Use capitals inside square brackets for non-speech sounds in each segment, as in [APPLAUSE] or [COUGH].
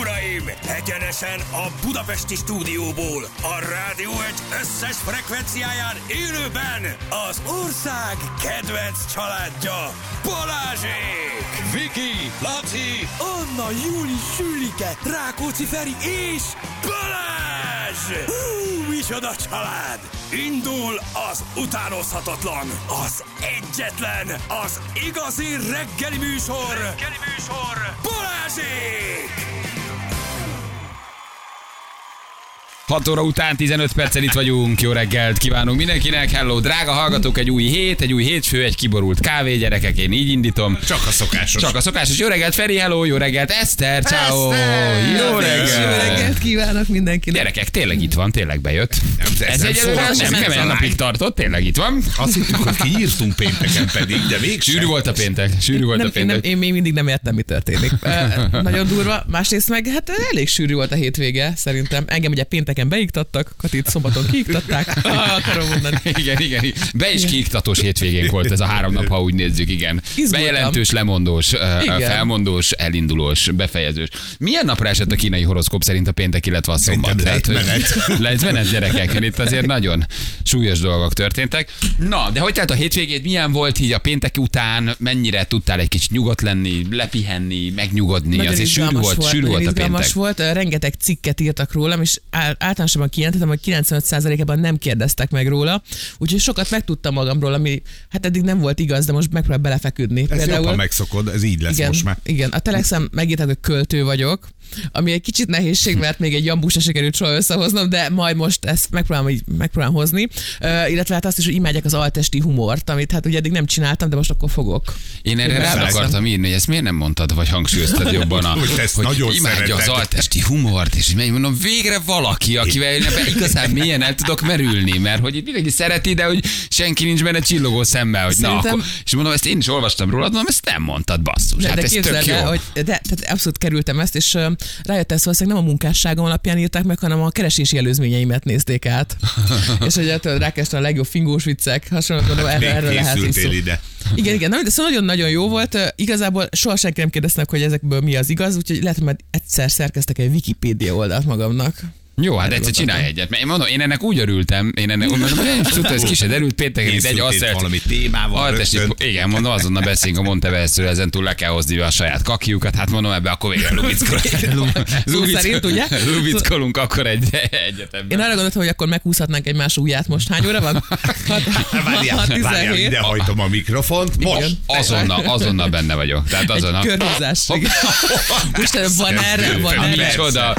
uraim! Egyenesen a Budapesti stúdióból, a rádió egy összes frekvenciáján élőben az ország kedvenc családja, Balázsék! Viki, Laci, Anna, Júli, Sülike, Rákóczi Feri és Balázs! Hú, micsoda család! Indul az utánozhatatlan, az egyetlen, az igazi reggeli műsor! Reggeli műsor! Balázsék! 6 óra után 15 perccel itt vagyunk. Jó reggelt kívánunk mindenkinek. Hello, drága hallgatók, egy új hét, egy új hétfő, egy kiborult kávé, gyerekek, én így indítom. Csak a szokásos. Csak a szokásos. Jó reggelt, Feri, hello, jó reggelt, Eszter, ciao. Jó Jó reggelt. reggelt kívánok mindenkinek. Gyerekek, tényleg itt van, tényleg bejött. ez Ez nem egy szó, nem, ez nem talány. napig tartott, tényleg itt van. Azt hittük, hogy kiírtunk pénteken pedig, de mégsem. Sűrű volt a péntek, sűrű volt Nem, a én, nem, péntek. én még mindig nem értem, mi történik. [LAUGHS] Nagyon durva. Másrészt meg hát elég sűrű volt a hétvége, szerintem. Engem ugye pénteken beiktattak, Katit szombaton kiiktatták. [LAUGHS] Ah, akarom mondani. Igen, igen, igen. Be is kiiktatós hétvégén volt ez a három nap, ha úgy nézzük, igen. Izgultam. Bejelentős, lemondós, Igen. felmondós, elindulós, befejezős. Milyen napra esett a kínai horoszkóp szerint a péntek, illetve a szombat? Tehát, hogy- lejtmenet. [LAUGHS] Gyerekek. Itt azért nagyon súlyos dolgok történtek. Na, de hogy telt a hétvégét? Milyen volt így a péntek után? Mennyire tudtál egy kicsit nyugodt lenni, lepihenni, megnyugodni? Nagyon azért sűrű izgalmas volt, sűrű volt a péntek. volt, rengeteg cikket írtak rólam, és általánosabban kijelentettem, hogy 95%-ában nem kérdeztek meg róla, úgyhogy sokat megtudtam magamról, ami hát eddig nem volt igaz, de most megpróbál belefeküdni. Ez jobban megszokod, ez így lesz igen, most már. Igen, a Telexem megírták, hogy költő vagyok, ami egy kicsit nehézség, mert még egy jambú se sikerült soha összehoznom, de majd most ezt megpróbálom, így, megpróbálom hozni. Uh, illetve hát azt is, hogy imádják az altesti humort, amit hát ugye eddig nem csináltam, de most akkor fogok. Én erre rá akartam írni, hogy ezt miért nem mondtad, vagy hangsúlyoztad jobban, a, [LAUGHS] Hogy nagyon imádja az szereted. altesti humort, és így mondom, végre valaki, akivel én ebben igazán mélyen el tudok merülni, mert hogy itt mindenki szereti, de hogy senki nincs benne csillogó szemmel, hogy na Szerintem- akkor, és mondom, ezt én is olvastam rólad, mondom, ezt nem mondtad, basszus, De, hát de ez tök jó. el, hogy de, tehát abszolút kerültem ezt, és rájöttem, valószínűleg nem a munkásságom alapján írták meg, hanem a keresési előzményeimet nézték át. [LAUGHS] és hogy ettől rákezdtem a legjobb fingós viccek, hasonló gondolom, erre, Még erre lehet szó. ide. Igen, igen, na, de szóval nagyon-nagyon jó volt. Igazából soha senki nem kérdeztek, hogy ezekből mi az igaz, úgyhogy lehet, hogy majd egyszer szerkeztek egy Wikipédia oldalt magamnak. Jó, hát egyszer csinálj egyet. Mert én mondom, én ennek úgy örültem, én ennek úgy mondom, hogy én tudtam, ez ki se derült pénteken, itt egy Készültél asszert, valami témával igen, mondom, azonnal beszélünk a Montevereszről, ezen túl le kell hozni a saját kakiukat, hát mondom, ebbe akkor végre lubickolunk. [LAUGHS] Szerint, ugye? [LAUGHS] Lubickolunk akkor egy egyetemben. Én arra gondoltam, hogy akkor meghúzhatnánk egymás ujját most. Hány óra van? [LAUGHS] Hat- Várjál, várjál, 17. ide hajtom a mikrofont. Most. Azonnal, azonnal benne vagyok. Tehát azonnal. Egy körhúzás. Most van erre, van Hát erre. micsoda,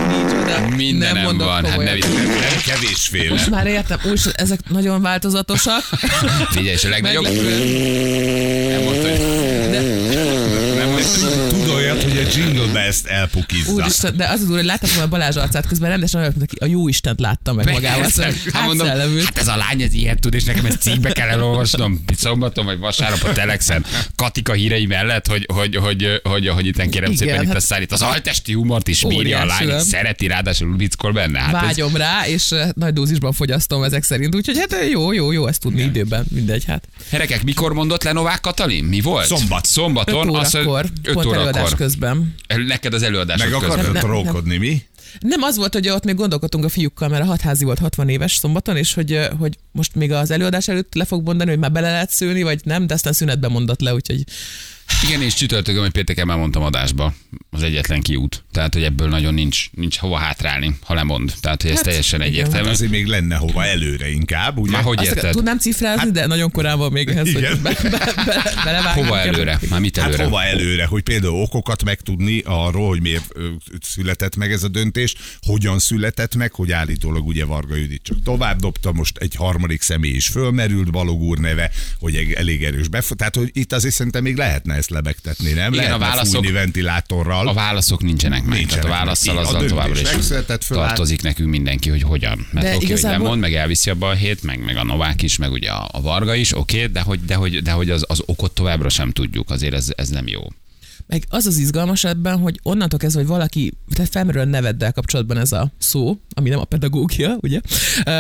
Micsoda. Nem van. Hát komolyan. ne vicc- Nem, nem kevésféle. Most már értem, úgy, ezek nagyon változatosak. Figyelj, és a legnagyobb... Nem mondta, hogy De, Nem, hogy tud- tud olyat, hogy a jingle ezt elpukizza. úristen, de az az úr, hogy láttam a Balázs arcát, közben rendesen olyan, mint aki a jó Istent látta meg magával. Szóval, Hát mondom, átszellemült. hát ez a lány ez ilyet tud, és nekem ezt cikkbe kell elolvasnom szombaton vagy vasárnap a Telexen Katika hírei mellett, hogy, hogy, hogy, hogy, hogy itt kérem Igen, szépen itt hát- a szállít. Az altesti humort is bírja a lány, szereti, ráadásul vickol benne. Hát ez, Vágyom rá, és eh, nagy dózisban fogyasztom ezek szerint. Úgyhogy hát eh, jó, jó, jó ezt tudni időben, mindegy hát. Herekek, mikor mondott le Novák Katalin? Mi volt? Szombat. Szombaton. 5 azt- órakor, előadás órakor. Közben. Neked az előadás Meg akartad trókodni, mi? Nem, az volt, hogy ott még gondolkodtunk a fiúkkal, mert a hatházi volt 60 éves szombaton, és hogy, hogy most még az előadás előtt le fog mondani, hogy már bele lehet szülni, vagy nem, de aztán szünetben mondott le, úgyhogy Igen, és csütörtökön, hogy pénteken már mondtam adásba, az egyetlen kiút. Tehát, hogy ebből nagyon nincs, nincs hova hátrálni, ha lemond. Tehát, hogy ez Hát, teljesen egyértelmű. Azért még lenne hova előre inkább, ugye? Már hogy azt érted? tudnám cifrázni, de nagyon korán van még ehhez, Igen. hogy be, be, be. Hova előre? Már mit Hát előre? hova előre, hogy például okokat megtudni arról, hogy miért született meg ez a döntés, hogyan született meg, hogy állítólag ugye Varga Judit csak tovább dobta, most egy harmadik személy is fölmerült, Balog úr neve, hogy egy elég erős befo- Tehát, hogy itt azért szerintem még lehetne ezt lebegtetni, nem? Igen, a válaszok- fújni ventilátorral. A válaszok nincsenek meg. Nincsenek Tehát a meg. válaszsal a azzal továbbra is tartozik nekünk mindenki, hogy hogyan. Mert De oké, hogy igazából- lemond, meg elviszi abba a hét, meg, meg a Novák is, meg ugye a, a Varga is, oké, de hogy, de hogy, de hogy az, az okot továbbra sem tudjuk, azért ez, ez nem jó. Meg az az izgalmas ebben, hogy onnantól kezdve, hogy valaki, tehát felmerül a neveddel kapcsolatban ez a szó, ami nem a pedagógia, ugye,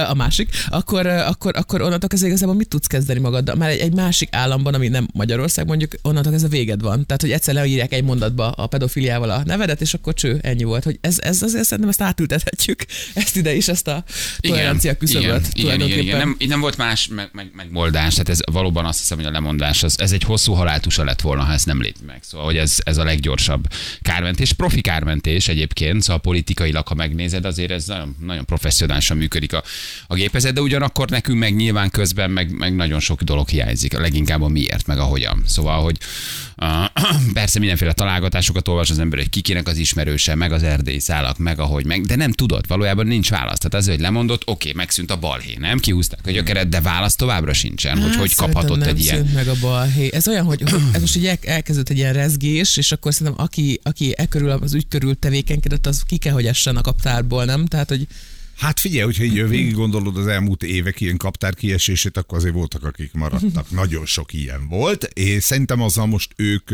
a másik, akkor, akkor, akkor onnantól kezdve igazából mit tudsz kezdeni magaddal? Már egy, egy másik államban, ami nem Magyarország, mondjuk onnantól kezdve véged van. Tehát, hogy egyszer leírják egy mondatba a pedofiliával a nevedet, és akkor cső, ennyi volt. Hogy ez, ez azért szerintem ezt átültethetjük, [LAUGHS] ezt ide is, ezt a tolerancia küszöböt. Igen, igen, igen. Nem, nem volt más meg, meg, megoldás, tehát ez valóban azt hiszem, hogy a lemondás, az, ez egy hosszú haláltusa lett volna, ha ez nem lép meg. Szóval, hogy ez, ez a leggyorsabb kármentés. Profi kármentés egyébként, szóval politikailag, ha megnézed, azért ez nagyon, nagyon professzionálisan működik a, a gépezet, de ugyanakkor nekünk meg nyilván közben meg, meg nagyon sok dolog hiányzik, leginkább a miért, meg a hogyan. Szóval, hogy uh, [CLEARS THROAT] persze mindenféle találgatásokat olvas az ember, hogy kikinek az ismerőse, meg az erdély szálak, meg ahogy meg, de nem tudod, valójában nincs válasz. Tehát az, hogy lemondott, oké, megszűnt a balhé, nem? Kihúzták a gyökeret, de válasz továbbra sincsen, hogy Hát, hogy kaphatott szerintem egy ilyen. meg a balhé. Ez olyan, hogy, hogy ez most így el, elkezdett egy ilyen rezgés, és akkor szerintem aki, aki e körül, az ügy körül tevékenykedett, az ki kell, hogy essen a kaptárból, nem? Tehát, hogy Hát figyelj, hogyha így végig gondolod az elmúlt évek ilyen kaptár kiesését, akkor azért voltak, akik maradtak. [LAUGHS] Nagyon sok ilyen volt, és szerintem azzal most ők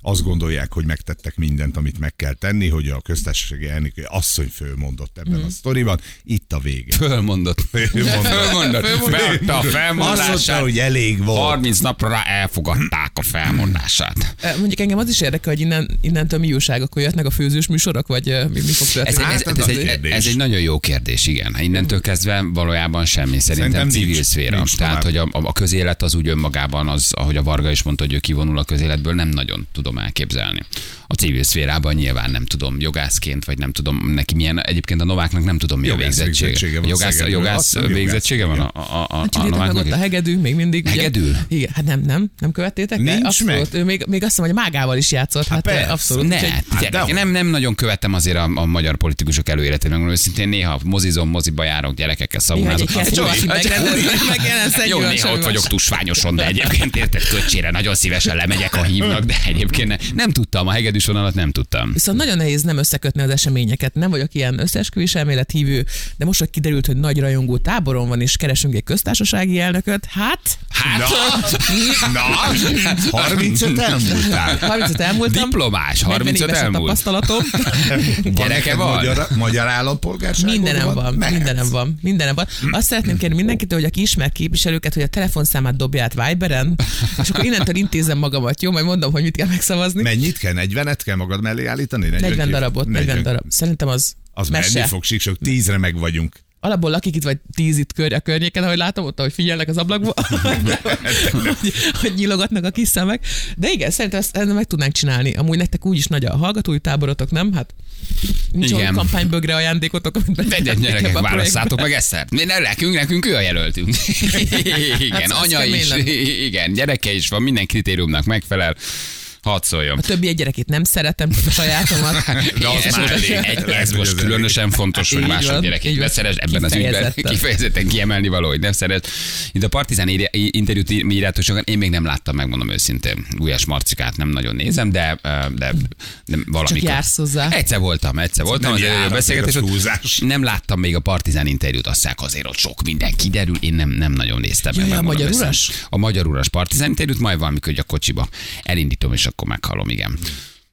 azt gondolják, hogy megtettek mindent, amit meg kell tenni, hogy a köztársasági elnök asszony fölmondott ebben a sztoriban. Itt a vége. Fölmondott. Fölmondott. Fölmondott. Beadta a Azt mondta, felmondását. hogy elég volt. 30 napra rá elfogadták a felmondását. mondjuk engem az is érdekel, hogy innen, innentől mi újság, akkor jöhetnek a főzős műsorok, vagy mi, mi fog Ez, történni? ez, Hát, ez, az ez, a egy, ez egy nagyon jó kérdés, igen. Hát Innentől kezdve valójában semmi. Szerintem, Szerintem civil nincs. szféra. Nincs Tehát, hogy a, a közélet az úgy önmagában, az, ahogy a Varga is mondta, hogy ő kivonul a közéletből, nem nagyon tudom elképzelni. A civil szférában nyilván nem tudom, jogászként, vagy nem tudom, neki milyen, egyébként a Nováknak nem tudom, mi a végzettsége. végzettsége van Jogász, Szegedről. jogász végzettsége van a, a, a, Hát a meg Nováknak? ott a hegedű, még mindig. ugye? Hegedül? Igen, hát nem, nem, nem követtétek? Nincs abszolút, meg. ő még, még azt mondom, hogy mágával is játszott. Hát, persze. hát abszolút. Ne, Hát gyerek, de- nem, nem nagyon követtem azért a, a magyar politikusok előéletét, megmondom őszintén, néha mozizom, moziba járok, gyerekekkel [LAUGHS] megjelensz egy Jó, néha ott vagyok tusványoson, de egyébként érted köcsére nagyon szívesen lemegyek, ha hívnak, de egyébként ne, nem tudtam, a hegedűs vonalat nem tudtam. Viszont nagyon nehéz nem összekötni az eseményeket. Nem vagyok ilyen összeesküvés elmélet hívő, de most, hogy kiderült, hogy nagy rajongó táboron van, és keresünk egy köztársasági elnököt, hát Hát, Na, 35 elmúltál. 35 elmúltam. diplomás, 40 35 éves a elmúlt. tapasztalatom. Gyereke van? Magyar, magyar állampolgárság Mindenem van, Mehetsz. mindenem van, mindenem van. Azt szeretném kérni mindenkitől, hogy aki ismer képviselőket, hogy a telefonszámát dobja át Viberen, és akkor innentől intézem magamat, jó? Majd mondom, hogy mit kell megszavazni. Mennyit kell? 40-et kell magad mellé állítani? 40 darabot, 40 darab. Szerintem az, Az menni mese. fog, síksok, tízre meg vagyunk. Alapból lakik itt, vagy tíz itt kör, a környéken, ahogy látom, ott, ahogy figyelnek az ablakból, [LAUGHS] hogy, hogy nyilogatnak a kis szemek. De igen, szerintem ezt, ezt meg tudnánk csinálni. Amúgy nektek úgyis nagy a hallgatói táborotok, nem? Hát nincs Igen. olyan kampánybögre ajándékotok, amit ebbe gyerekek, a válasszátok meg ezt. Mi ne nekünk, nekünk ő a jelöltünk. [LAUGHS] Igen, Hát, anya is, igen, gyereke is van, minden kritériumnak megfelel. Hadd szóljon. A többi egy gyerekét nem szeretem, csak a sajátomat. [LAUGHS] De az ez, már elég. egy, ez most különösen fontos, hogy mások gyerekét van. ne szeres ebben az ügyben. Kifejezetten. Kiemelni való, hogy nem szeres. Itt a Partizán interjút írjátok sokan, én még nem láttam, megmondom őszintén. Gulyás Marcikát nem nagyon nézem, de, de, de valamikor. jársz hozzá. Egyszer voltam, egyszer voltam, nem az a beszélgetés. Nem láttam még a Partizán interjút, azt azért ott sok minden kiderül, én nem, nem nagyon néztem. meg, Jaj, a magyar uras? A magyar uras Partizán interjút, majd valamikor hogy a kocsiba elindítom, és akkor meghallom, igen.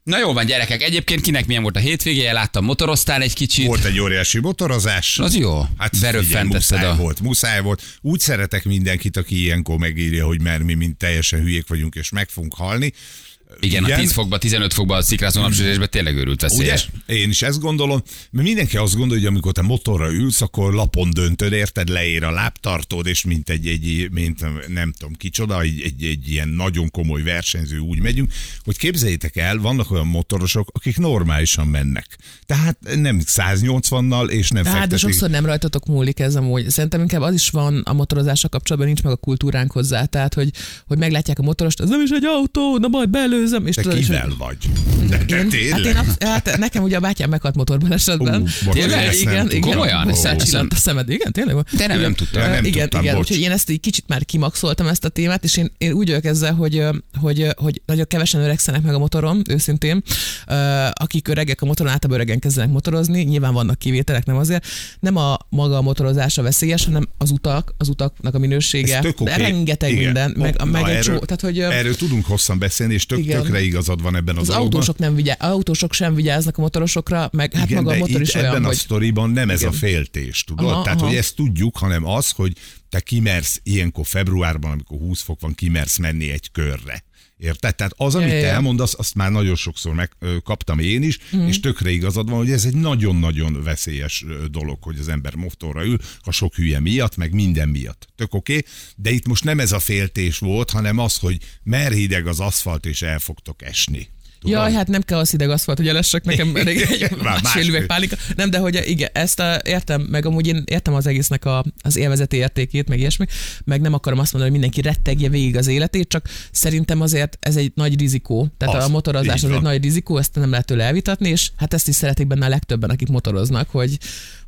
Na jó van, gyerekek. Egyébként kinek milyen volt a hétvégéje? Láttam, motoroztál egy kicsit. Volt egy óriási motorozás. Az jó. Hát Beröffenteszted muszáj a- volt, muszáj volt. Úgy szeretek mindenkit, aki ilyenkor megírja, hogy mert mi mind teljesen hülyék vagyunk, és meg fogunk halni. Igen, a 10 fokba, 15 fokba a szikrázó napsütésben tényleg őrült Ugye? veszélyes. Én is ezt gondolom, mert mindenki azt gondolja, hogy amikor te motorra ülsz, akkor lapon döntöd, érted, leér a lábtartód, és mint egy, egy mint nem tudom kicsoda, egy, egy, egy ilyen nagyon komoly versenyző úgy megyünk, hogy képzeljétek el, vannak olyan motorosok, akik normálisan mennek. Tehát nem 180-nal, és nem Hát, de sokszor nem rajtatok múlik ez amúgy. Szerintem inkább az is van a motorozással kapcsolatban, nincs meg a kultúránk hozzá. Tehát, hogy, hogy meglátják a motorost, ez nem is egy autó, na majd belőzem. És Te tudod, és kivel vagy? De te én, hát, tényleg? én, absz- hát nekem ugye a bátyám meghalt motorban esetben. Ú, Tényleg? igen, igen. Komolyan? Összecsillant a szemed. Igen, tényleg. De nem, nem tudtam. Nem igen, tudtam, igen, úgyhogy én ezt egy kicsit már kimaxoltam ezt a témát, és én, én úgy vagyok ezzel, hogy, hogy, hogy nagyon kevesen öregszenek meg a motorom, őszintén. Akik öregek a motoron, általában öregen kezdenek motorozni, nyilván vannak kivételek, nem azért. Nem a maga a motorozása veszélyes, hanem az utak, az utaknak a minősége. Ez tök De oké. rengeteg Igen. minden, meg, Na, meg egy erről- csó, tehát hogy Erről tudunk hosszan beszélni, és tök Igen. Igen. tökre igazad van ebben Az a dologban. autósok, nem vigyá, autósok sem vigyáznak a motorosokra, meg hát maga a motor is olyan, ebben a hogy... sztoriban nem ez a Igen. féltés, tudod? Aha, Tehát, aha. hogy ezt tudjuk, hanem az, hogy te kimersz ilyenkor februárban, amikor 20 fok van, kimersz menni egy körre. Érted? Tehát az, amit Ja, te elmondasz, azt már nagyon sokszor megkaptam én is, mm. és tökre igazad van, hogy ez egy nagyon-nagyon veszélyes dolog, hogy az ember motorra ül, a sok hülye miatt, meg minden miatt. Tök oké, okay? de itt most nem ez a féltés volt, hanem az, hogy mer hideg az aszfalt, és el fogtok esni. Tudod? Jaj, hát nem kell az hideg aszfalt, hogy elessek nekem [LAUGHS] elég egy másfél üveg pálinka. Nem, de hogy igen, ezt a, értem, meg amúgy én értem az egésznek a, az élvezeti értékét, meg ilyesmi, meg nem akarom azt mondani, hogy mindenki rettegje végig az életét, csak szerintem azért ez egy nagy rizikó. Tehát Az, a motorozás az egy nagy rizikó, ezt nem lehet tőle elvitatni, és hát ezt is szeretik benne a legtöbben, akik motoroznak, hogy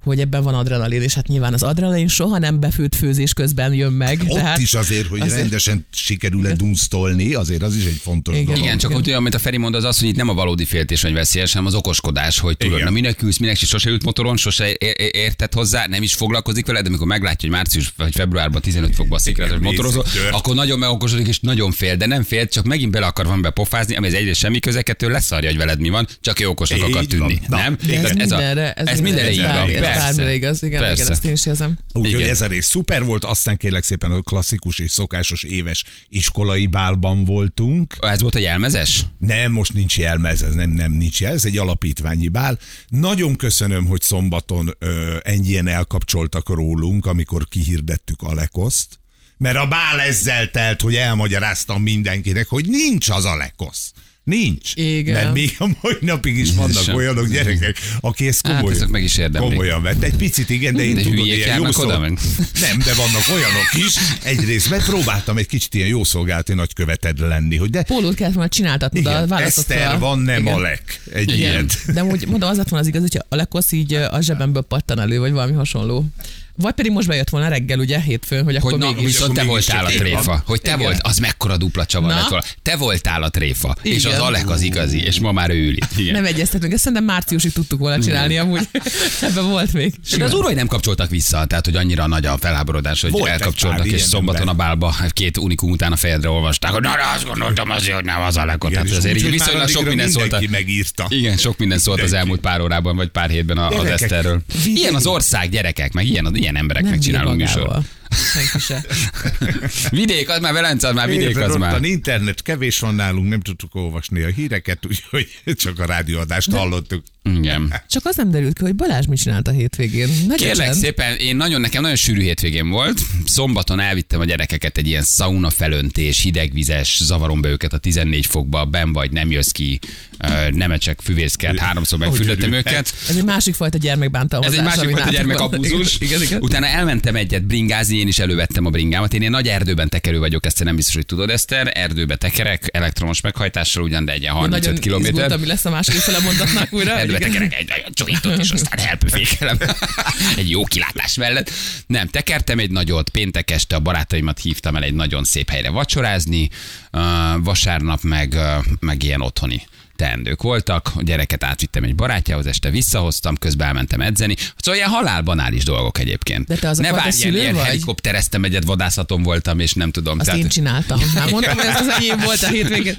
hogy ebben van adrenalin, és hát nyilván az adrenalin soha nem befőtt főzés közben jön meg. Ott tehát is azért, hogy azért- rendesen sikerül-e dunsztolni, azért az is egy fontos Igen. dolog. Igen, csak Igen. úgy, amit a Feri mond, az az, hogy itt nem a valódi féltés vagy veszélyes, hanem az okoskodás, hogy tudod, Igen. na minek ülsz, minek se sose ült motoron, sose é- érted hozzá, nem is foglalkozik veled, de amikor meglátja, hogy március vagy februárban 15 fokban szikrátos Igen, motorozó, akkor nagyon megokosodik és nagyon fél, de nem fél, csak megint bele akar van bepofázni, ami az egyrészt semmi köze, kettő leszarja, hogy veled mi van, csak ő okosnak akar tűnni. Nem? Ez, mindenre, ez, ez mindenre így van. Bármire igaz, igen, igen, Persze. ezt én is érzem. Úgyhogy Igen. ez a rész szuper volt, aztán kérlek szépen a klasszikus és szokásos éves iskolai bálban voltunk. Ez volt a jelmezes? Nem, most nincs jelmez, ez nem, nem nincs jelmez, ez egy alapítványi bál. Nagyon köszönöm, hogy szombaton ö, ennyien elkapcsoltak rólunk, amikor kihirdettük Alekoszt, mert a bál ezzel telt, hogy elmagyaráztam mindenkinek, hogy nincs az Alekosz. Nincs. Igen. Mert még a mai napig is vannak Jézusom. olyanok gyerekek, aki ezt Hát, komolyan, ezek meg is érdemlik. komolyan vett. Egy picit igen, de én De tudod, ilyen jó szó... [LAUGHS] Nem, de vannak olyanok is. Egyrészt megpróbáltam egy kicsit ilyen jószolgálati nagyköveted lenni, hogy de Pólót kellett volna csináltatnod a igen, választott Eszter fel. van, nem Igen. Alek. Egy Igen. ilyet. De úgy mondom, az lett volna az igaz, hogyha a lekosz így a zsebemből pattan elő, vagy valami hasonló. Vagy pedig most bejött volna reggel, ugye, hétfőn, hogy akkor Hogy na, mégis. viszont te akkor voltál a tréfa. van. Hogy te Igen. volt, az mekkora dupla csavar lett volna. Te voltál a tréfa, és Igen. az Alek az igazi, és ma már ő ül itt. Igen. Nem egyeztetünk, ezt szerintem márciusig tudtuk volna csinálni, amúgy [LAUGHS] ebben volt még. De az urai nem kapcsoltak vissza, tehát hogy annyira nagy a felháborodás, hogy Volt pár és szombaton a bálba két unikum után a fejedre olvasták, hogy na, azt gondoltam azért, hogy nem az a legott. Tehát és azért viszonylag sok minden szólt. megírta. Igen, sok minden szólt az elmúlt pár órában, vagy pár hétben a- az Eszterről. Ilyen az ország, gyerekek, meg ilyen, ilyen embereknek Nem csinálunk műsor. Senki se. [LAUGHS] Vidék, az már Velence, az már vidék, az már. internet, kevés van nálunk, nem tudtuk olvasni a híreket, úgyhogy [LAUGHS] csak a rádióadást hallottuk. Igen. Csak az nem derült ki, hogy Balázs mit csinált a hétvégén. Nagy Kérlek csend. szépen, én nagyon, nekem nagyon sűrű hétvégén volt. Szombaton elvittem a gyerekeket egy ilyen sauna felöntés, hidegvizes, zavarom be őket a 14 fokba, ben vagy, nem jössz ki, nemecsek, füvészkert, háromszor megfürdettem örültek. őket. Ez egy másik fajta gyermekbántalmazás. Ez egy másik fajta gyermekabúzus. Igen, igen. Utána elmentem egyet bringázni, én is elővettem a bringámat. Én ilyen nagy erdőben tekerő vagyok, ezt nem biztos, hogy tudod, Eszter. Erdőbe tekerek, elektromos meghajtással, ugyan, de egy ilyen 35 Nagyon kilométer. izgultam, mi lesz a második fele mondatnak újra. [LAUGHS] Erdőbe tekerek egy nagyon csújított, és aztán elpüfékelem. [LAUGHS] egy jó kilátás mellett. Nem, tekertem egy nagyot, péntek este a barátaimat hívtam el egy nagyon szép helyre vacsorázni, vasárnap meg, meg ilyen otthoni teendők voltak, a gyereket átvittem egy barátjához, este visszahoztam, közben elmentem edzeni. Szóval ilyen halálbanális dolgok egyébként. De te az ne várj, ilyen, szülő ilyen vagy? helikoptereztem egyet, vadászaton voltam, és nem tudom. Azt én csináltam. Hát mondtam, hogy ez az enyém volt a hétvégén.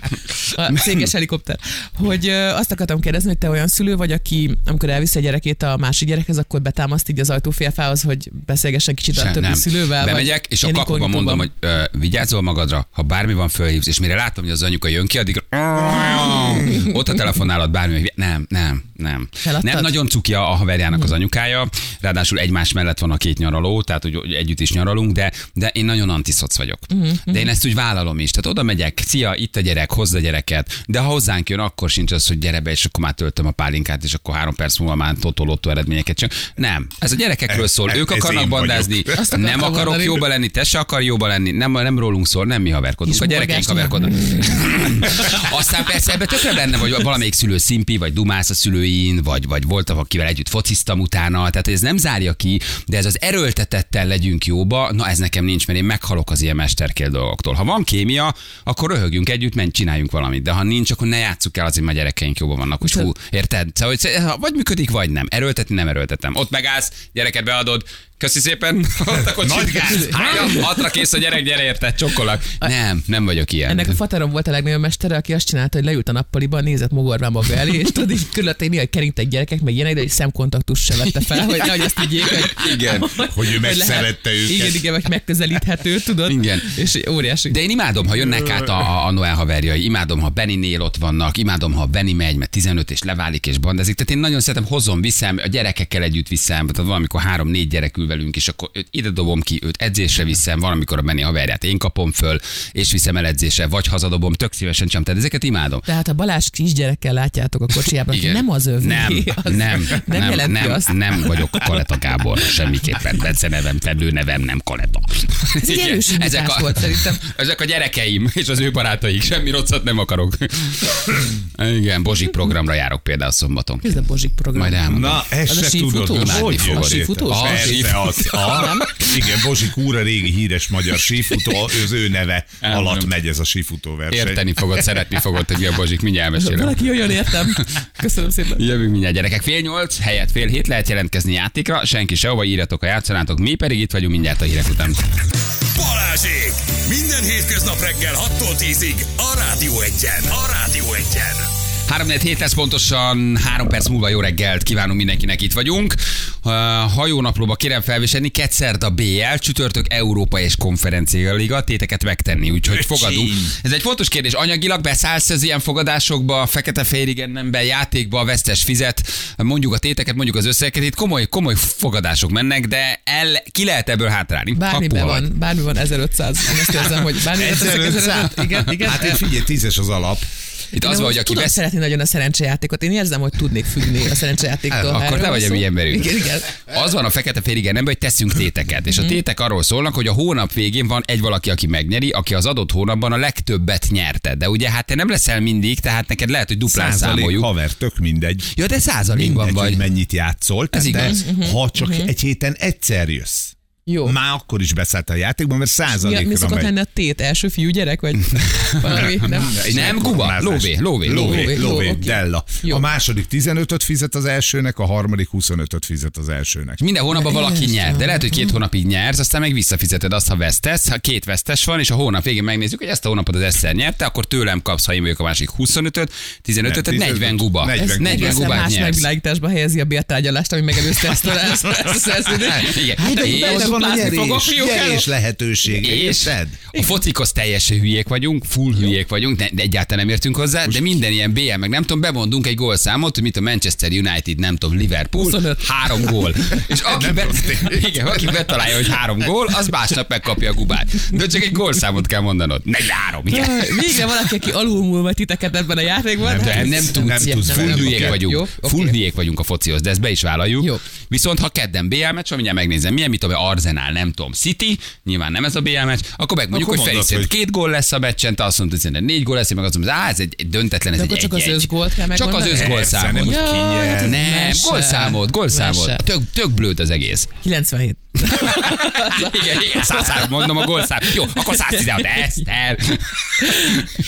A céges helikopter. Hogy azt akartam kérdezni, hogy te olyan szülő vagy, aki amikor elviszi a gyerekét a másik gyerekhez, akkor betámaszt így az ajtófélfához, hogy beszélgessen kicsit a többi nem. szülővel. Bemegyek, és a kapuban mondom, hogy ö, vigyázzol magadra, ha bármi van, fölhívsz, és mire látom, hogy az anyuka jön ki, addig [LAUGHS] [LAUGHS] ott a telefonálod bármi, hogy nem, nem, nem. Feladtad? Nem nagyon cuki a haverjának az anyukája, ráadásul egymás mellett van a két nyaraló, tehát hogy hogy együtt is nyaralunk, de, de én nagyon antiszoc vagyok. De én ezt úgy vállalom is. Tehát oda megyek, szia, itt a gyerek, hozd a gyereket, de ha hozzánk jön, akkor sincs az, hogy gyere be, és akkor már töltöm a pálinkát, és akkor három perc múlva már totolotto eredményeket csak. Nem, ez a gyerekekről szól. Ez- Ők ez akarnak bandázni, nem akarok mondani. jóba lenni, te se akar jóba lenni, nem, nem rólunk szól, nem mi haverkodunk, És a gyerekeink haverkodnak. [LAUGHS] Aztán persze ebbe tökre benne, vagy valamelyik szülő szimpi, vagy dumász a szülőin, vagy, vagy volt, akivel együtt fociztam utána, tehát ez nem zárja ki, de ez az erőltetettel legyünk jóba, na ez nekem nincs, mert én meghalok az ilyen mesterkél dolgoktól. Ha van kémia, akkor röhögjünk együtt, menj, csináljunk valamit. De ha nincs, akkor ne játsszuk el, azért a gyerekeink jobban vannak, hogy hú, érted? Szóval, vagy működik, vagy nem. Erőltetni nem erőltetem. Ott megállsz, gyereket beadod, Köszi szépen. [LAUGHS] Ott. Nagy gáz. Hatra kész a gyerek, gyere érted, csokkolak. Nem, nem vagyok ilyen. Ennek a faterom volt a legnagyobb mestere, aki azt csinálta, hogy leült a nappaliban, nézett mogorván maga elé, és tudod, így körülötte néha kerintek gyerekek, meg ilyenek, de egy szemkontaktus se vette fel, hogy nehogy azt tudjék, hogy, Igen. Hogy ő lehet- megszerette őket. Igen, igen, vagy megközelíthető, tudod? Igen. És óriási. De én imádom, ha jönnek át a, a, a Noel haverjai, imádom, ha Benny-nél ott vannak, imádom, ha Benny megy, mert 15 és leválik és bandezik. Tehát én nagyon szeretem, hozom, viszem, a gyerekekkel együtt viszem, tehát valamikor három-négy gyerek ül velünk, és akkor őt ide dobom ki, őt edzésre viszem, valamikor a Benny haverját én kapom föl, és viszem el edzésre, vagy hazadobom, tök szívesen sem. Tehát ezeket imádom. Tehát a Balázs kisgyerekkel látjátok a kocsijában, aki Igen. nem az övé. Nem, [LAUGHS] az nem, nem, nem, nem, azt. nem vagyok Kaleta Gábor, semmiképpen. Bence nevem, fedő nevem, nem Kaleta. Ez egy erős indítás volt szerintem. Ezek a gyerekeim, és az ő barátaik, semmi rosszat nem akarok. Igen, Bozsik programra járok például szombaton. Ez a Bozsik program. Majd elmondom. Na, a se tudod, hogy jön, A sífutós? A Persze, az. [LAUGHS] A, igen, Bozsik úr a régi híres magyar sífutó, az ő neve alatt megy ez a sífutó verseny. Érteni fogod, szeretni fogod, hogy a Bozsik, mindjárt elmesélem. Valaki jöjjön, értem. Köszönöm szépen. Jövünk mindjárt gyerekek. Fél nyolc, helyett fél hét lehet jelentkezni játékra, senki sehova, írjatok a játszanátok, mi pedig itt vagyunk mindjárt a hírek után. Balázsék! Minden hétköznap reggel 6-tól 10-ig a Rádió Egyen. A Rádió Egyen. 3 hét lesz pontosan, három perc múlva jó reggelt kívánunk mindenkinek, itt vagyunk. Hajónaplóba kérem felviselni, Ketszerd a BL, csütörtök Európa és Konferencia Liga, téteket megtenni, úgyhogy Öcsém. fogadunk. Ez egy fontos kérdés, anyagilag beszállsz az ilyen fogadásokba, fekete féligennembe, játékba, a vesztes fizet, mondjuk a téteket, mondjuk az összegeket, itt komoly, komoly fogadások mennek, de el, ki lehet ebből hátrálni? Bármiben vagy. van, bármi van 1500. Én ezt érzem, hogy 1500? 1500. Igen, igen. Hát én figyelj, tízes az alap. Itt az van, most hogy aki tudom vesz, szeretni nagyon a szerencsejátékot. Én érzem, hogy tudnék függni a szerencsejátéktól. Akkor te vagy a mi emberünk. Igen, igen. Az van a fekete féligen nem, hogy teszünk téteket. És a tétek arról szólnak, hogy a hónap végén van egy valaki, aki megnyeri, aki az adott hónapban a legtöbbet nyerte. De ugye hát te nem leszel mindig, tehát neked lehet, hogy duplán Százalék számoljuk. haver, tök mindegy. Ja, de százalékban Mindegy, hogy vagy. mennyit játszol, Ez de igaz. ha csak egy héten egyszer jössz, Jó. már akkor is beszállt a játékban, mert Mi, mi százalékra szokott megy. lenni a tét? Első fiú gyerek? Vagy [LAUGHS] valami? Nem? Nem, Kuba, Kormányzás. lóvé, lóvé, lóvé. Lóvé. Della. Jó. A második 15-öt fizet az elsőnek, a harmadik 25-öt fizet az elsőnek. Minden hónapban valaki nyer, de lehet, hogy két hónapig nyersz, aztán meg visszafizeted azt, ha vesztesz. Ha két vesztes van, és a hónap végén megnézzük, hogy ezt a hónapot az egyszer nyerte, akkor tőlem kapsz, ha én vagyok a másik 25-öt, 15-öt, tehát 40 guba. 40 Ez 40 Egészen gubát más nyersz. megvilágításba helyezi a bértárgyalást, ami megelőzte ezt a, [LAUGHS] ezt a szerződést. Igen. Van a duplázni fogok, nyerés, nyerés lehetőség. És Érted? a focikhoz teljesen hülyék vagyunk, full hülyék vagyunk, de, de egyáltalán nem értünk hozzá, de minden ilyen BL, meg nem tudom, bemondunk egy gólszámot, hogy mit a Manchester United, nem tudom, Liverpool, 25. három gól. És aki, be, igen, aki betalálja, hogy három gól, az másnap megkapja a gubát. De csak egy gólszámot kell mondanod. 43, igen. Jaj, Végre valaki, aki alulmúl majd titeket ebben a játékban. De nem, nem tudsz, nem tudsz, full nem hülyék vagyunk. Jó, Full oké. hülyék vagyunk a focihoz, de ezt be is vállaljuk. Jó. Viszont ha kedden BL meccs, mindjárt megnézem, milyen, mit Arsenal, nem tudom, City, nyilván nem ez a BL meccs, akkor megmondjuk, Akkor hogy Feri szerint hogy- két gól lesz a meccsen, te azt mondod, hogy négy gól lesz, én meg azt mondom, hogy á, ez egy egy döntetlen, ez De egy akkor csak az egy-egy. összgólt kell Csak az összgól nem számot. Jaj, kinyer. hát Nem, gólszámot, gólszámot. Tök, tök blőd az egész. 97. [LAUGHS] Igen, igen, százszár mondom a gólszám. Jó, akkor 116, ezt el.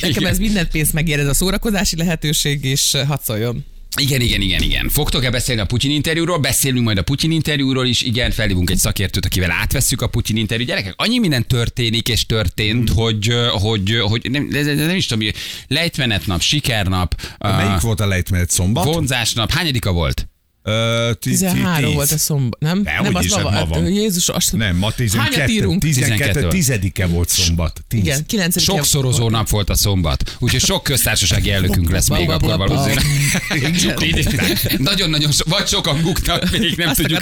Nekem ez minden pénzt megér ez a szórakozási lehetőség, és hadd szóljon. Igen, igen, igen, igen. Fogtok-e beszélni a Putyin interjúról? Beszélünk majd a Putyin interjúról is. Igen, felhívunk egy szakértőt, akivel átvesszük a Putyin interjú. Gyerekek, annyi minden történik és történt, hogy, hogy, hogy nem, nem, nem is tudom, lejtmenetnap, sikernap, Melyik uh, volt a lejtmenet szombat? vonzásnap. Hányadika volt? Ö, ti- ti- 13 tíz. volt a szombat, nem? Dehogy nem, az is, ma, hát ma van. Jézus, azt Nem, ma 12. Hányat írunk? 12. 12. tizedike volt szombat. Tíz. Igen, 9 Sokszorozó nap volt a szombat. Úgyhogy sok köztársasági elnökünk lesz még akkor valószínűleg. [LAUGHS] Nagyon-nagyon, vagy sokan buknak, még nem tudjuk.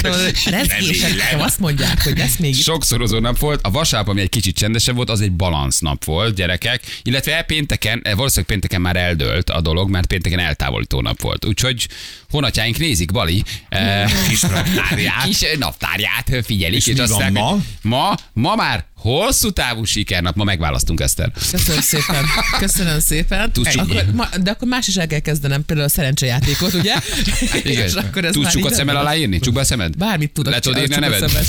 azt mondják, hogy lesz még Sokszorozó nap volt, a vasárnap, ami egy kicsit csendesebb volt, az egy balansz nap volt, gyerekek. Illetve pénteken, eh, valószínűleg pénteken már eldőlt a dolog, mert pénteken eltávolító nap volt. Úgyhogy honatjáink nézik, Bali, eh, Kis naptárját. kis naptárját figyelik. És mi van hogy ma? Ma, ma már Hosszú távú sikernap, ma megválasztunk Eszter. Köszönöm szépen. Köszönöm szépen. Csukni? akkor, ma, de akkor más is el kell kezdenem, például a szerencsejátékot, ugye? Igen. [LAUGHS] És akkor ez Tudsz csukott szemmel aláírni? Csukd be a szemed? Bármit tudok. Le tudod írni a neved? ez?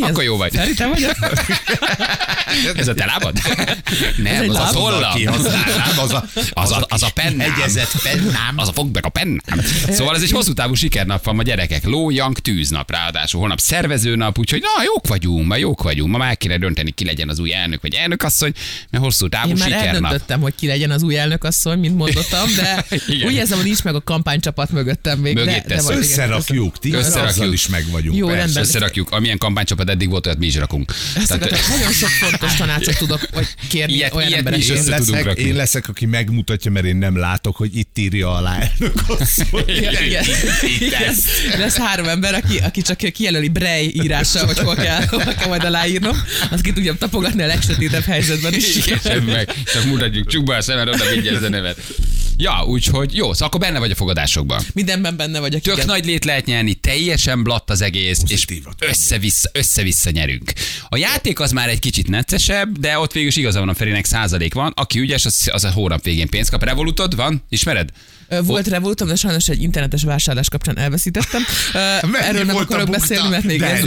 Akkor jó vagy. Feri, te vagy? [LAUGHS] Ez a te lábad? Nem, az a láb? tollam. Kihasználnám, az a, Az a, az a pennám. Egyezett pennám. Az a fogd meg a pennám. Szóval ez egy hosszú távú sikernap van ma gyerekek. Ló, yang, tűznap ráadásul. Holnap szervezőnap, úgyhogy na, jók vagyunk, ma jók vagyunk. Ma már kéne dönteni, ki legyen az új elnök vagy elnökasszony, mert hosszú távú Én már sikernap. eldöntöttem, hogy ki legyen az új elnökasszony, mint mondottam, de [LAUGHS] úgy érzem, hogy nincs meg a kampánycsapat mögöttem még. Mögé de, de igen, Összerakjuk, ti Összerakjuk. is meg vagyunk. Jó, persze. rendben. Összerakjuk, amilyen kampánycsapat eddig volt, olyat mi is rakunk. Ezeket Tehát, nagyon sok fontos tanácsot tudok vagy kérni Ilyet- olyan ilyet emberek. is Én leszek, rakni. én leszek, aki megmutatja, mert én nem látok, hogy itt írja alá elnök asszony. Igen, igen. Igen. Lesz három ember, aki, aki csak kijelöli Brej írással, hogy hol kell, hol kell majd aláírnom, azt ki tudjam tapogatni a legsötétebb helyzetben is. Igen, meg, csak mutatjuk, csukd be a szemed, oda vigyázz a nevet. Ja, úgyhogy jó, szóval akkor benne vagy a fogadásokban. Mindenben benne vagyok. Tök igen. nagy lét lehet nyerni, teljesen blatt az egész, Pozitívat. és össze-vissza, össze-vissza nyerünk. A játék az már egy kicsit neccesebb, de ott végül is igaza van a Ferinek százalék van. Aki ügyes, az, az a hónap végén pénzt kap. Revolutod van? Ismered? Volt Revolutom, de sajnos egy internetes vásárlás kapcsán elveszítettem. [LAUGHS] Erről nem akarok beszélni, mert még ez,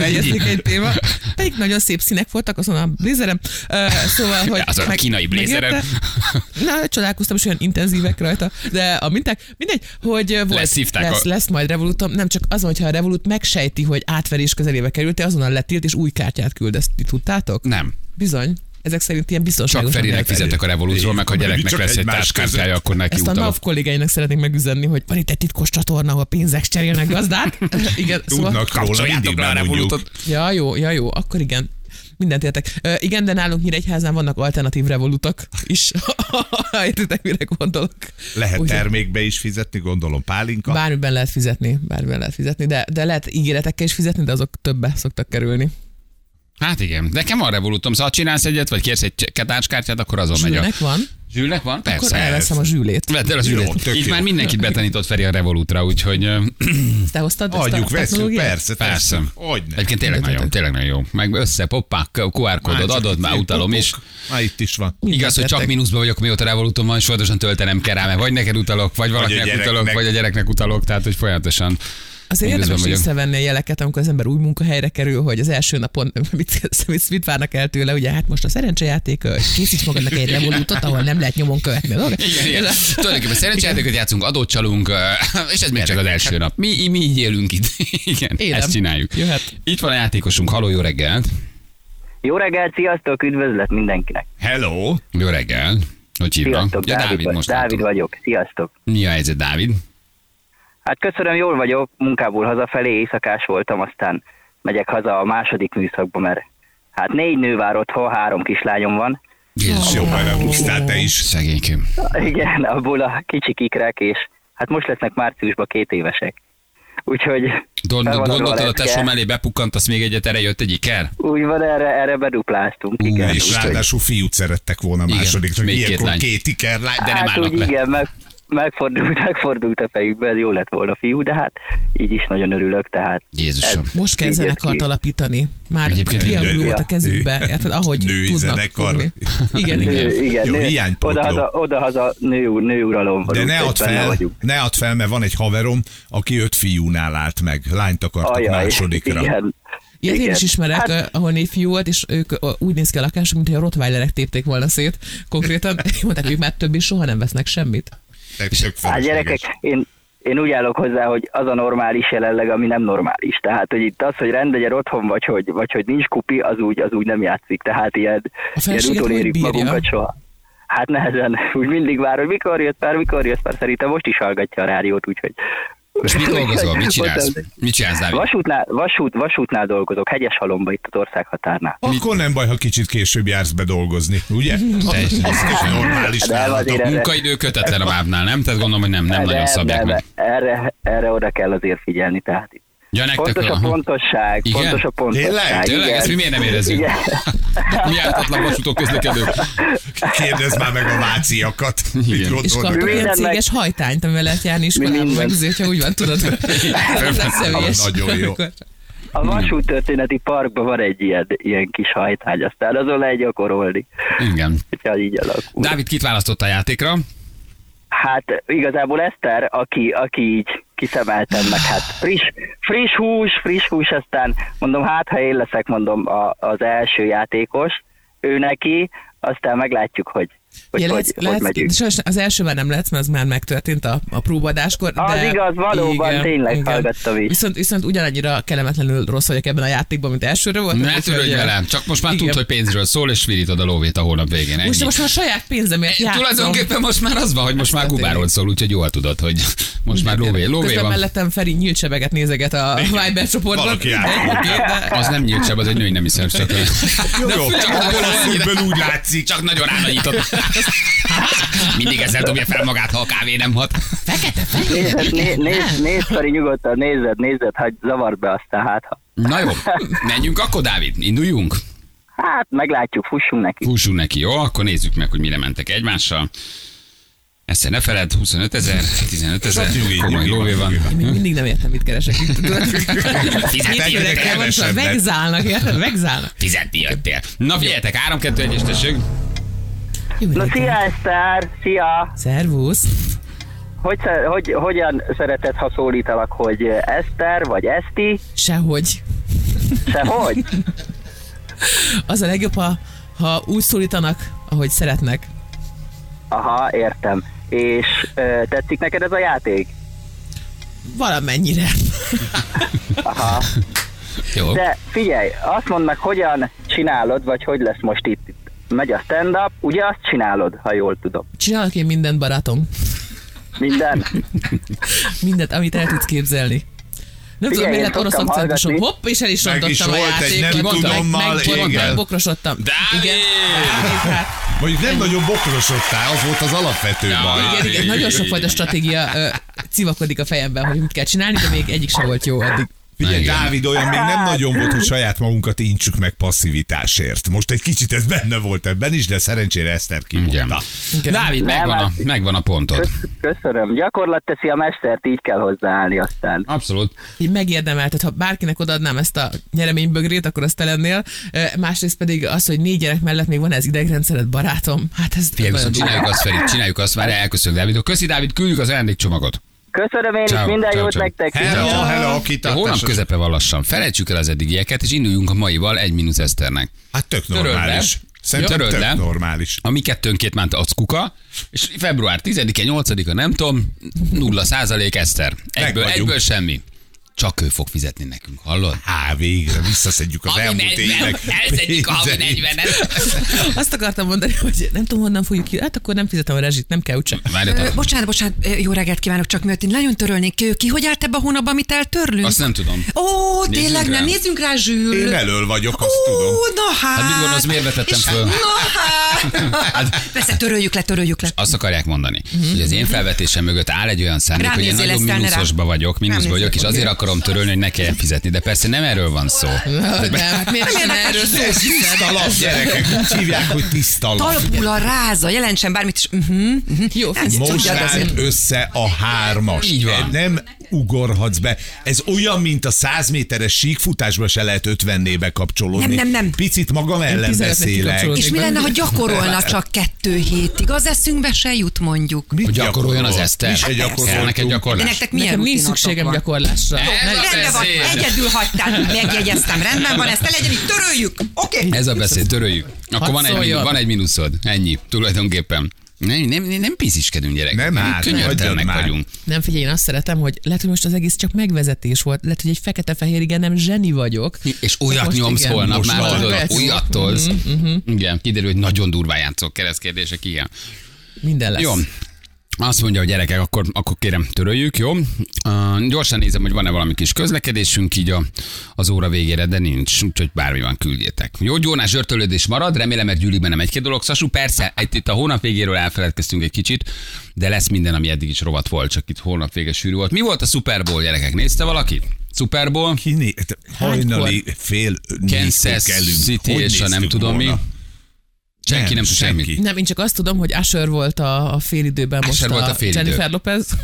egy- téma. Pedig nagyon szép színek voltak azon a blazerem. Ö, Szóval, hogy... [LAUGHS] azon a kínai megérte. [LAUGHS] Na, csodálkoztam, és olyan intenzívek rajta. De a minták, mindegy, hogy volt, Leszívták lesz, a- lesz majd Revolutom. Nem csak az, hogyha a Revolut megsejti, hogy átverés közelébe került, azonnal letilt, és új kártyát küld. Ezt ti tudtátok? Nem. Bizony. Ezek szerint ilyen biztonságos. Csak Ferinek fizetek a Revolutról, meg ha gyereknek lesz egy között. akkor neki Ezt a. NAV kollégáinak szeretnénk megüzenni, hogy van itt egy titkos csatorna, ahol pénzek cserélnek gazdát. [LAUGHS] igen, szóval... Tudnak róla, mindig. Revolutot. Ja, jó, ja, jó, akkor igen. Mindent értek. Ö, igen, de nálunk Nyíregyházán vannak alternatív revolutok is. [LAUGHS] Értitek, mire gondolok? Lehet Úgyhogy termékbe is fizetni, gondolom pálinka. Bármiben lehet fizetni, bármiben lehet fizetni, de, de lehet ígéretekkel is fizetni, de azok többe szoktak kerülni. Hát igen, nekem van Revolutom, szóval ha csinálsz egyet, vagy kérsz egy táskártyát, akkor azon. Zsülnek van? Zsülnek van? Akkor Persze. elveszem a zsűlét. Vedd el az Jó, ülét. tök Itt jó. már mindenkit betanított Feri a Revolutra, úgyhogy Ezt te hoztad ezt Adjuk, a veszünk, technológiát? persze, persze. persze. Hogy ne? Egyébként tényleg nagyon, tényleg nagyon jó. Meg össze, poppák, QR kódod adod, már utalom is. Már itt is van. Igaz, hogy csak mínuszban vagyok, mióta Revolutom van, és folyamatosan töltenem kell rá, mert vagy neked utalok, vagy valakinek utalok, vagy a gyereknek utalok, tehát hogy folyamatosan. Azért érdemes vagyok. észrevenni a jeleket, amikor az ember új munkahelyre kerül, hogy az első napon mit, mit, mit várnak el tőle, ugye hát most a szerencsejáték, készíts magadnak egy revolútot, ahol nem lehet nyomon követni. Igen, igen. [LAUGHS] Tulajdonképpen szerencsejátékot játszunk, adót csalunk, és ez még csak az első nap. Mi, mi így élünk itt. [LAUGHS] Igen, Élem. ezt csináljuk. Jöhet. Itt van a játékosunk, haló, jó reggelt. Jó reggelt, sziasztok, üdvözlet mindenkinek. Hello! Jó reggel. Hogy hívnak? Ja, Dávid, Dávid most Dávid látom. vagyok, sziasztok. Mi a helyzet, Dávid? Hát köszönöm, jól vagyok, munkából hazafelé, éjszakás voltam, aztán megyek haza a második műszakba, mert hát négy nő vár otthon, három kislányom van. Jézus, Jó, beleúsztál te is. Szegénykém. Igen, abból a kicsi ikrek, és hát most lesznek márciusban két évesek. Úgyhogy Gond, gondoltad a tesóm elé, bepukkantasz még egyet, erre jött egy iker? úgy van, erre, erre bedupláztunk, igen. És ráadásul fiút szerettek volna csak még két ilyenkor lány. két ikerlány, de nem hát állnak úgy le. igen, meg, megfordult, [LAUGHS] megfordult a fejükbe, ez jó lett volna fiú, de hát így is nagyon örülök, tehát Jézusom. Most kell zenekart alapítani. Már Egyébként triangul volt a kezükbe, érted, ahogy női tudnak zenekar. fogni. Igen, igen. Nő, igen, Jó, nő, oda-haza, oda-haza nő, nőuralom De vagyunk, ne add fel, ne add fel, mert van egy haverom, aki öt fiúnál állt meg. Lányt akartak Ajaj, másodikra. Igen. Ilyet én Igen. is ismerek, Hát- hát, ahol négy fiú volt, és ők ö, úgy néz ki a lakásuk, mintha a rottweilerek tépték volna szét. Konkrétan [LAUGHS] mondták, hogy ők már többé soha nem vesznek semmit. Tök Hát gyerekek, én, én úgy állok hozzá, hogy az a normális jelenleg, ami nem normális. Tehát, hogy itt az, hogy rendegyen otthon, vagy hogy, vagy hogy nincs kupi, az úgy, az úgy nem játszik. Tehát ilyen, ilyen utolérjük magunkat soha. Hát nehezen, [LAUGHS] úgy mindig vár, hogy mikor jött már, mikor jött már. Szerintem most is hallgatja a rádiót, úgyhogy... Most mit dolgozol? Mit [LAUGHS] csinálsz? Mit csinálsz, Dávid? Vasútnál, vasút, vasútnál dolgozok, hegyes halomba itt az országhatárnál. Akkor nem baj, ha kicsit később jársz be dolgozni, ugye? Teljesen. Ez normális erre- Munkaidő kötetlen a mávnál, nem? Tehát gondolom, hogy nem, nem De- nagyon szabják de- meg. Erre, erre oda kell azért figyelni, tehát itt. Ja, nektek Fontos a aha. pontosság, Igen? fontos a pontosság. Tényleg? Tényleg? igen. Ezt mi miért nem érezzük? Igen. [LAUGHS] Mi ártatlan vasútok közlekedők? Kérdezd már meg a váciakat. Igen. És kaptok ilyen céges hajtányt, amivel lehet járni iskolába, Minden. meg azért, hogyha úgy van, tudod. [LAUGHS] [LAUGHS] Személyes. Nagyon jó. A vasúttörténeti parkban van egy ilyen, ilyen kis hajtány, aztán azon lehet gyakorolni. Igen. hogyha így alakul. Dávid, kit választott a játékra? Hát igazából Eszter, aki, aki így kiszemeltem meg, hát friss, friss hús, friss hús, aztán mondom, hát ha én leszek, mondom, a, az első játékos, ő neki, aztán meglátjuk, hogy hogy, Ja, hogy, lehet, hogy lehet, megyünk. sajnos az elsőben nem lehet, mert az már megtörtént a, a próbadáskor. Az de igaz, valóban, tényleg hallgattam is. Viszont, viszont ugyanannyira kellemetlenül rossz vagyok ebben a játékban, mint elsőre volt. Ne törődj velem, csak most már Igen. tud, hogy pénzről szól, és virítod a lóvét a hónap végén. Ennyi. Most, most már a saját pénzemért játszom. Tulajdonképpen most már az van, hogy most már Gubáról szól, úgyhogy jól tudod, hogy most már lóvé, lóvé Közben van. mellettem Feri nyílt nézeget a Viber csoportban. Valaki de- Az nem nyílt seb, az egy női nem hiszem, csak, Jó, jó, csak úgy látszik. csak nagyon ránagyított. Mindig ezzel dobja fel magát, ha a kávé nem hat. Nézd, né, nézd, nézd, Feri, nyugodtan nézed, nézed, hogy zavart be aztán hát ha. Na jó, menjünk akkor, Dávid, induljunk. Hát meglátjuk, fussunk neki. Fussunk neki, jó? Akkor nézzük meg, hogy mire mentek egymással. Ezt ne feled, 25 ezer, 15 ezer, komoly lóvé van. Még mindig nem értem, mit keresek itt. [LAUGHS] Fizetni jöttél, megzálnak, érted? Megzálnak. fizetni jöttél. Na figyeljetek, 3, 2, 1 tessék. Na szia Eszter, szia! Szervusz. Hogy, hogy, hogyan szereted, ha szólítalak, hogy Eszter vagy Eszti? Sehogy. Sehogy? [LAUGHS] Az a legjobb, ha, ha úgy szólítanak, ahogy szeretnek. Aha, értem. És ö, tetszik neked ez a játék? Valamennyire. Aha. Jó. De figyelj, azt mondd meg, hogyan csinálod, vagy hogy lesz most itt. Megy a stand-up, ugye azt csinálod, ha jól tudom. Csinálok én mindent, barátom. Minden? [LAUGHS] Mindent, amit el tudsz képzelni. Nem tudom, miért lett orosz akcentusom. Hopp, és el is rontottam a játékot. nem mondta? tudommal, meg, meg, igen. megbokrosodtam. Dávid! Igen. Dávid, hát, Mondjuk nem nagyon bokrosodtál, az volt az alapvető Ja. baj. igen, igen, nagyon sokfajta stratégia ö, civakodik a fejemben, hogy mit kell csinálni, de még egyik sem volt jó eddig. Figyelj. Dávid, olyan még nem nagyon volt, hogy saját magunkat intsük meg passzivitásért. Most egy kicsit ez benne volt ebben is, de szerencsére Eszter kimondta. Igen. Dávid, megvan a, megvan a pontod. Kösz- Köszönöm. Gyakorlat teszi a mestert, így kell hozzáállni aztán. Abszolút. így megérdemelted, ha bárkinek odaadnám ezt a nyereménybögrét, akkor azt te lennél. Másrészt pedig az, hogy négy gyerek mellett még van ez idegrendszered, barátom. Hát ez Figyelj, csináljuk azt, Feri, csináljuk azt, már elköszönök Dávidot. Köszi, Dávid, küldjük az ajándékcsomagot. Köszönöm én is, Ciao, minden ciao, jót ciao. nektek. Hello, hello, A kitartás. hónap közepe van lassan. Felejtsük el az eddigieket, és induljunk a maival egy mínusz Eszternek. Hát tök normális. Szerintem Töröld tök le. normális. A mi kettőnkét ment ackuka, és február 10-e, 8-a nem tudom, nulla százalék Eszter. Egyből, egyből semmi. Csak ő fog fizetni nekünk, hallod? Á, végre visszaszedjük az elmúlt évek. elszedjük a havi pénzeit. 40 Azt akartam mondani, hogy nem tudom, honnan fogjuk ki. Hát akkor nem fizetem a rezsit, nem kell úgyse. Ö, bocsánat, bocsánat, jó reggelt kívánok, csak miatt én nagyon törölnék. Ki hogy állt ebbe a hónapban, amit eltörlünk? azt nem tudom. Ó, Nézzünk tényleg rá. nem, nézzünk rá, Zsül. Én elől vagyok, azt Ó, tudom. na hát. Hát mit gondolsz, miért vetettem És- föl? Na hát. Persze, töröljük le, töröljük le. Azt akarják mondani, hogy az én felvetésem mögött áll egy olyan szándék, Rám hogy én nagyon mínuszosba vagyok, mínuszba Rám vagyok, és azért akarom törölni, hogy ne kelljen fizetni. De persze nem erről van szó. De hát miért Nem erről szó? Tiszta lap, gyerekek, úgy hívják, hogy tiszta lap. Talpul a ráza, jelentsen bármit is. Uh-huh, uh-huh. Jó, össze a hármas. Így van. Nem ugorhatsz be. Ez olyan, mint a 100 méteres síkfutásba se lehet 50-nébe kapcsolódni. Nem, nem, nem. Picit magam ellen 15-nek beszélek. És mi lenne, ha gyakorolna csak kettő hétig? Az eszünkbe se jut mondjuk. Mit Hogy gyakoroljon az? Eszter. Mi se gyakoroltunk. neked De nektek milyen Nekem nincs szükségem van? gyakorlásra. Ne- Rendben van, egyedül hagytál, [LAUGHS] megjegyeztem, rendben van, ezt te legyen itt, töröljük. Oké. Okay. Ez a beszéd, töröljük. Akkor Hadd van egy, van egy mínuszod. Ennyi, tulajdonképpen. Nem, nem, nem, nem pisziskedünk, gyerek. Nem, hát, már. vagyunk. Nem figyelj, én azt szeretem, hogy lehet, hogy most az egész csak megvezetés volt. Lehet, hogy egy fekete-fehér igen, nem zseni vagyok. És olyat Most nyomsz igen. holnap Most már, tudod, olyat tolsz. Igen, kiderül, hogy nagyon durván játszok keresztkérdések, igen. Minden lesz. Jó. Azt mondja a gyerekek, akkor, akkor kérem töröljük, jó? Uh, gyorsan nézem, hogy van-e valami kis közlekedésünk így a, az óra végére, de nincs, úgyhogy bármi van, küldjétek. Jó, gyónás zsörtölődés marad, remélem, mert gyűlikben nem egy-két dolog. Szasú, persze, itt, itt a hónap végéről elfeledkeztünk egy kicsit, de lesz minden, ami eddig is rovat volt, csak itt hónap vége sűrű volt. Mi volt a Super Bowl, gyerekek? Nézte valaki? Super Bowl? Kiné, hajnali fél Kansas. City Hogy és a nem tudom mi. Senki nem tud semmit. Nem, én csak azt tudom, hogy Usher volt a, a félidőben most Usher a, volt a félidő. Jennifer Lopez. [LAUGHS]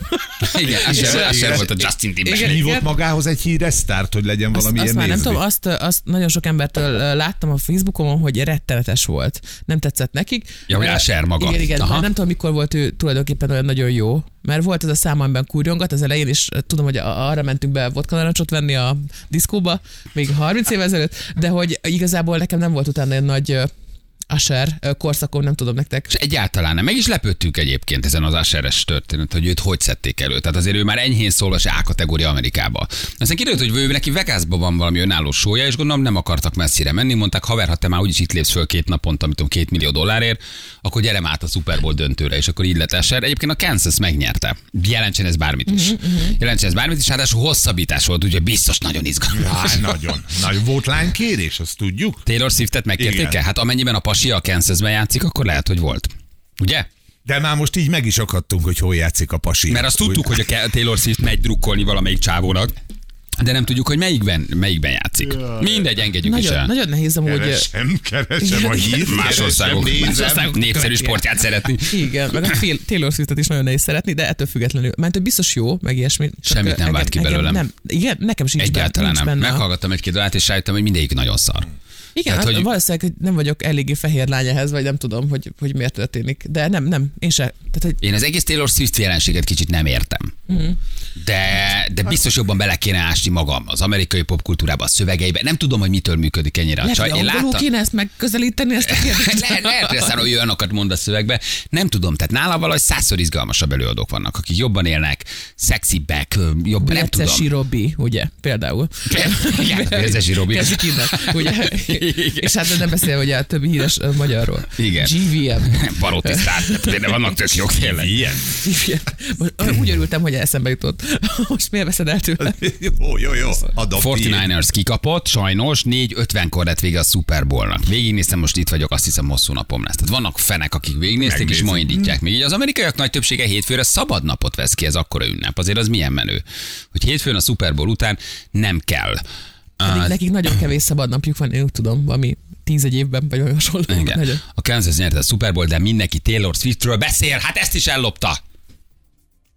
Igen, Asher, Igen. Asher volt a Justin Igen. Timberlake. Hívott magához egy híres sztárt, hogy legyen Azt, valami azt már nem tudom, azt, azt nagyon sok embertől láttam a Facebookon, hogy rettenetes volt. Nem tetszett nekik. Ja, hogy Ö, Usher maga. Igen, igen, Aha. nem tudom, mikor volt ő tulajdonképpen olyan nagyon jó. Mert volt ez a szám, amiben kurjongat az elején, és tudom, hogy a- arra mentünk be vodka narancsot venni a diszkóba, még 30 évvel ezelőtt, de hogy igazából nekem nem volt utána egy nagy ö, korszakom, nem tudom nektek. És egyáltalán nem. Meg is lepődtünk egyébként ezen az Asheres történet, hogy őt hogy szedték elő. Tehát azért ő már enyhén szólva se A-kategória Amerikába. Aztán kiderült, hogy ő neki Vegasban van valami önálló sója, és gondolom nem akartak messzire menni. Mondták, haver, ha te már úgyis itt lépsz föl két naponta, amit tudom, két millió dollárért, akkor gyere át a Super Bowl döntőre, és akkor így lett Asher. Egyébként a Kansas megnyerte. Jelentsen ez bármit is. Jelentsen ez bármit is, ráadásul hosszabbítás volt, úgyhogy biztos nagyon izgalmas. Á, nagyon. Nagy volt lánykérés, azt tudjuk. Taylor Swiftet megkérték? Hát amennyiben a pasi a Kansasben játszik, akkor lehet, hogy volt. Ugye? De már most így meg is akadtunk, hogy hol játszik a pasi. Mert azt tudtuk, hogy a Taylor Swift megy drukkolni valamelyik csávónak, de nem tudjuk, hogy melyikben, melyikben játszik. Mindegy, engedjük is Nagyon, el. nagyon nehéz amúgy. Keresem, keresem a hírt. Más országok, más országok népszerű sportját szeretni. Igen, meg a Taylor Swiftet is nagyon nehéz szeretni, de ettől függetlenül, mert ő biztos jó, meg ilyesmi. Semmit nem vált ki belőlem. Nem, igen, nekem sincs Egyáltalán benne, nem. benne. Meghallgattam egy-két dalát, és rájöttem, hogy mindegyik nagyon szar. Igen, Tehát, hát, hogy- valószínűleg hogy nem vagyok eléggé fehér lány ehhez, vagy nem tudom, hogy, hogy miért történik. De nem, nem, én se. Tehát, hogy Én az egész Taylor Swift jelenséget kicsit nem értem. Mhm. De, de biztos jobban bele kéne ásni magam az amerikai popkultúrába, a szövegeibe. Nem tudom, hogy mitől működik ennyire a csaj. hogy Én láttam, kéne ezt megközelíteni, ezt a [LAUGHS] kérdést. lehet, lehet, hogy aztán olyanokat mond a szövegbe. Nem tudom, tehát nála valahogy százszor izgalmasabb előadók vannak, akik jobban élnek, szexibbek, jobb, nem tudom. Lecesi Robi, ugye, például. Igen, Lecesi Robi. Kezdjük innen, ugye? És hát nem beszél ugye a többi híres magyarról. Igen. GVM. De vannak tök jók tényleg. Ilyen. Úgy örültem, hogy eszembe jutott. [LAUGHS] Most miért veszed el tőle? [LAUGHS] Jó, jó, jó. Adom 49ers kikapott, sajnos 4.50-kor lett vége a Super Bowl-nak. Végignéztem, most itt vagyok, azt hiszem hosszú napom lesz. Tehát vannak fenek, akik végignézték, és ma Megnézem. indítják. Még így az amerikaiak nagy többsége hétfőre szabad napot vesz ki, ez akkora ünnep. Azért az milyen menő, hogy hétfőn a Super Bowl után nem kell. Pedig Uh, nekik nagyon kevés szabad napjuk van, én úgy tudom, valami tíz egy évben, vagy olyan hasonló. igen. Nagyon. A Kansas nyerte a Super Bowl, de mindenki Taylor Swiftről beszél. Hát ezt is ellopta.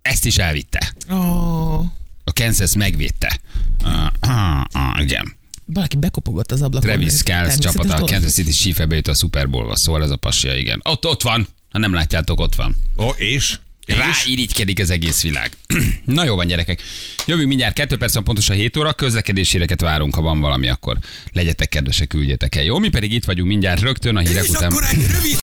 Ezt is elvitte. Oh, A Kansas megvédte. Uh, uh, uh, igen. valaki bekopogott az ablakon. Travis Természetes csapata a. Kansas City Chiefs-be jut a Super Bowl-ba, szóval ez a passia, igen. Ott, ott van. Ha nem látjátok, ott van. Ó, és? Rá irigykedik az egész világ. [CLEARS THROAT] Na jó van, gyerekek. Jövünk mindjárt, kettő perc van pontosan 7 óra, közlekedéséreket várunk, ha van valami, akkor legyetek kedvesek, küldjetek el. Jó, mi pedig itt vagyunk mindjárt rögtön a hírek És után. akkor egy rövid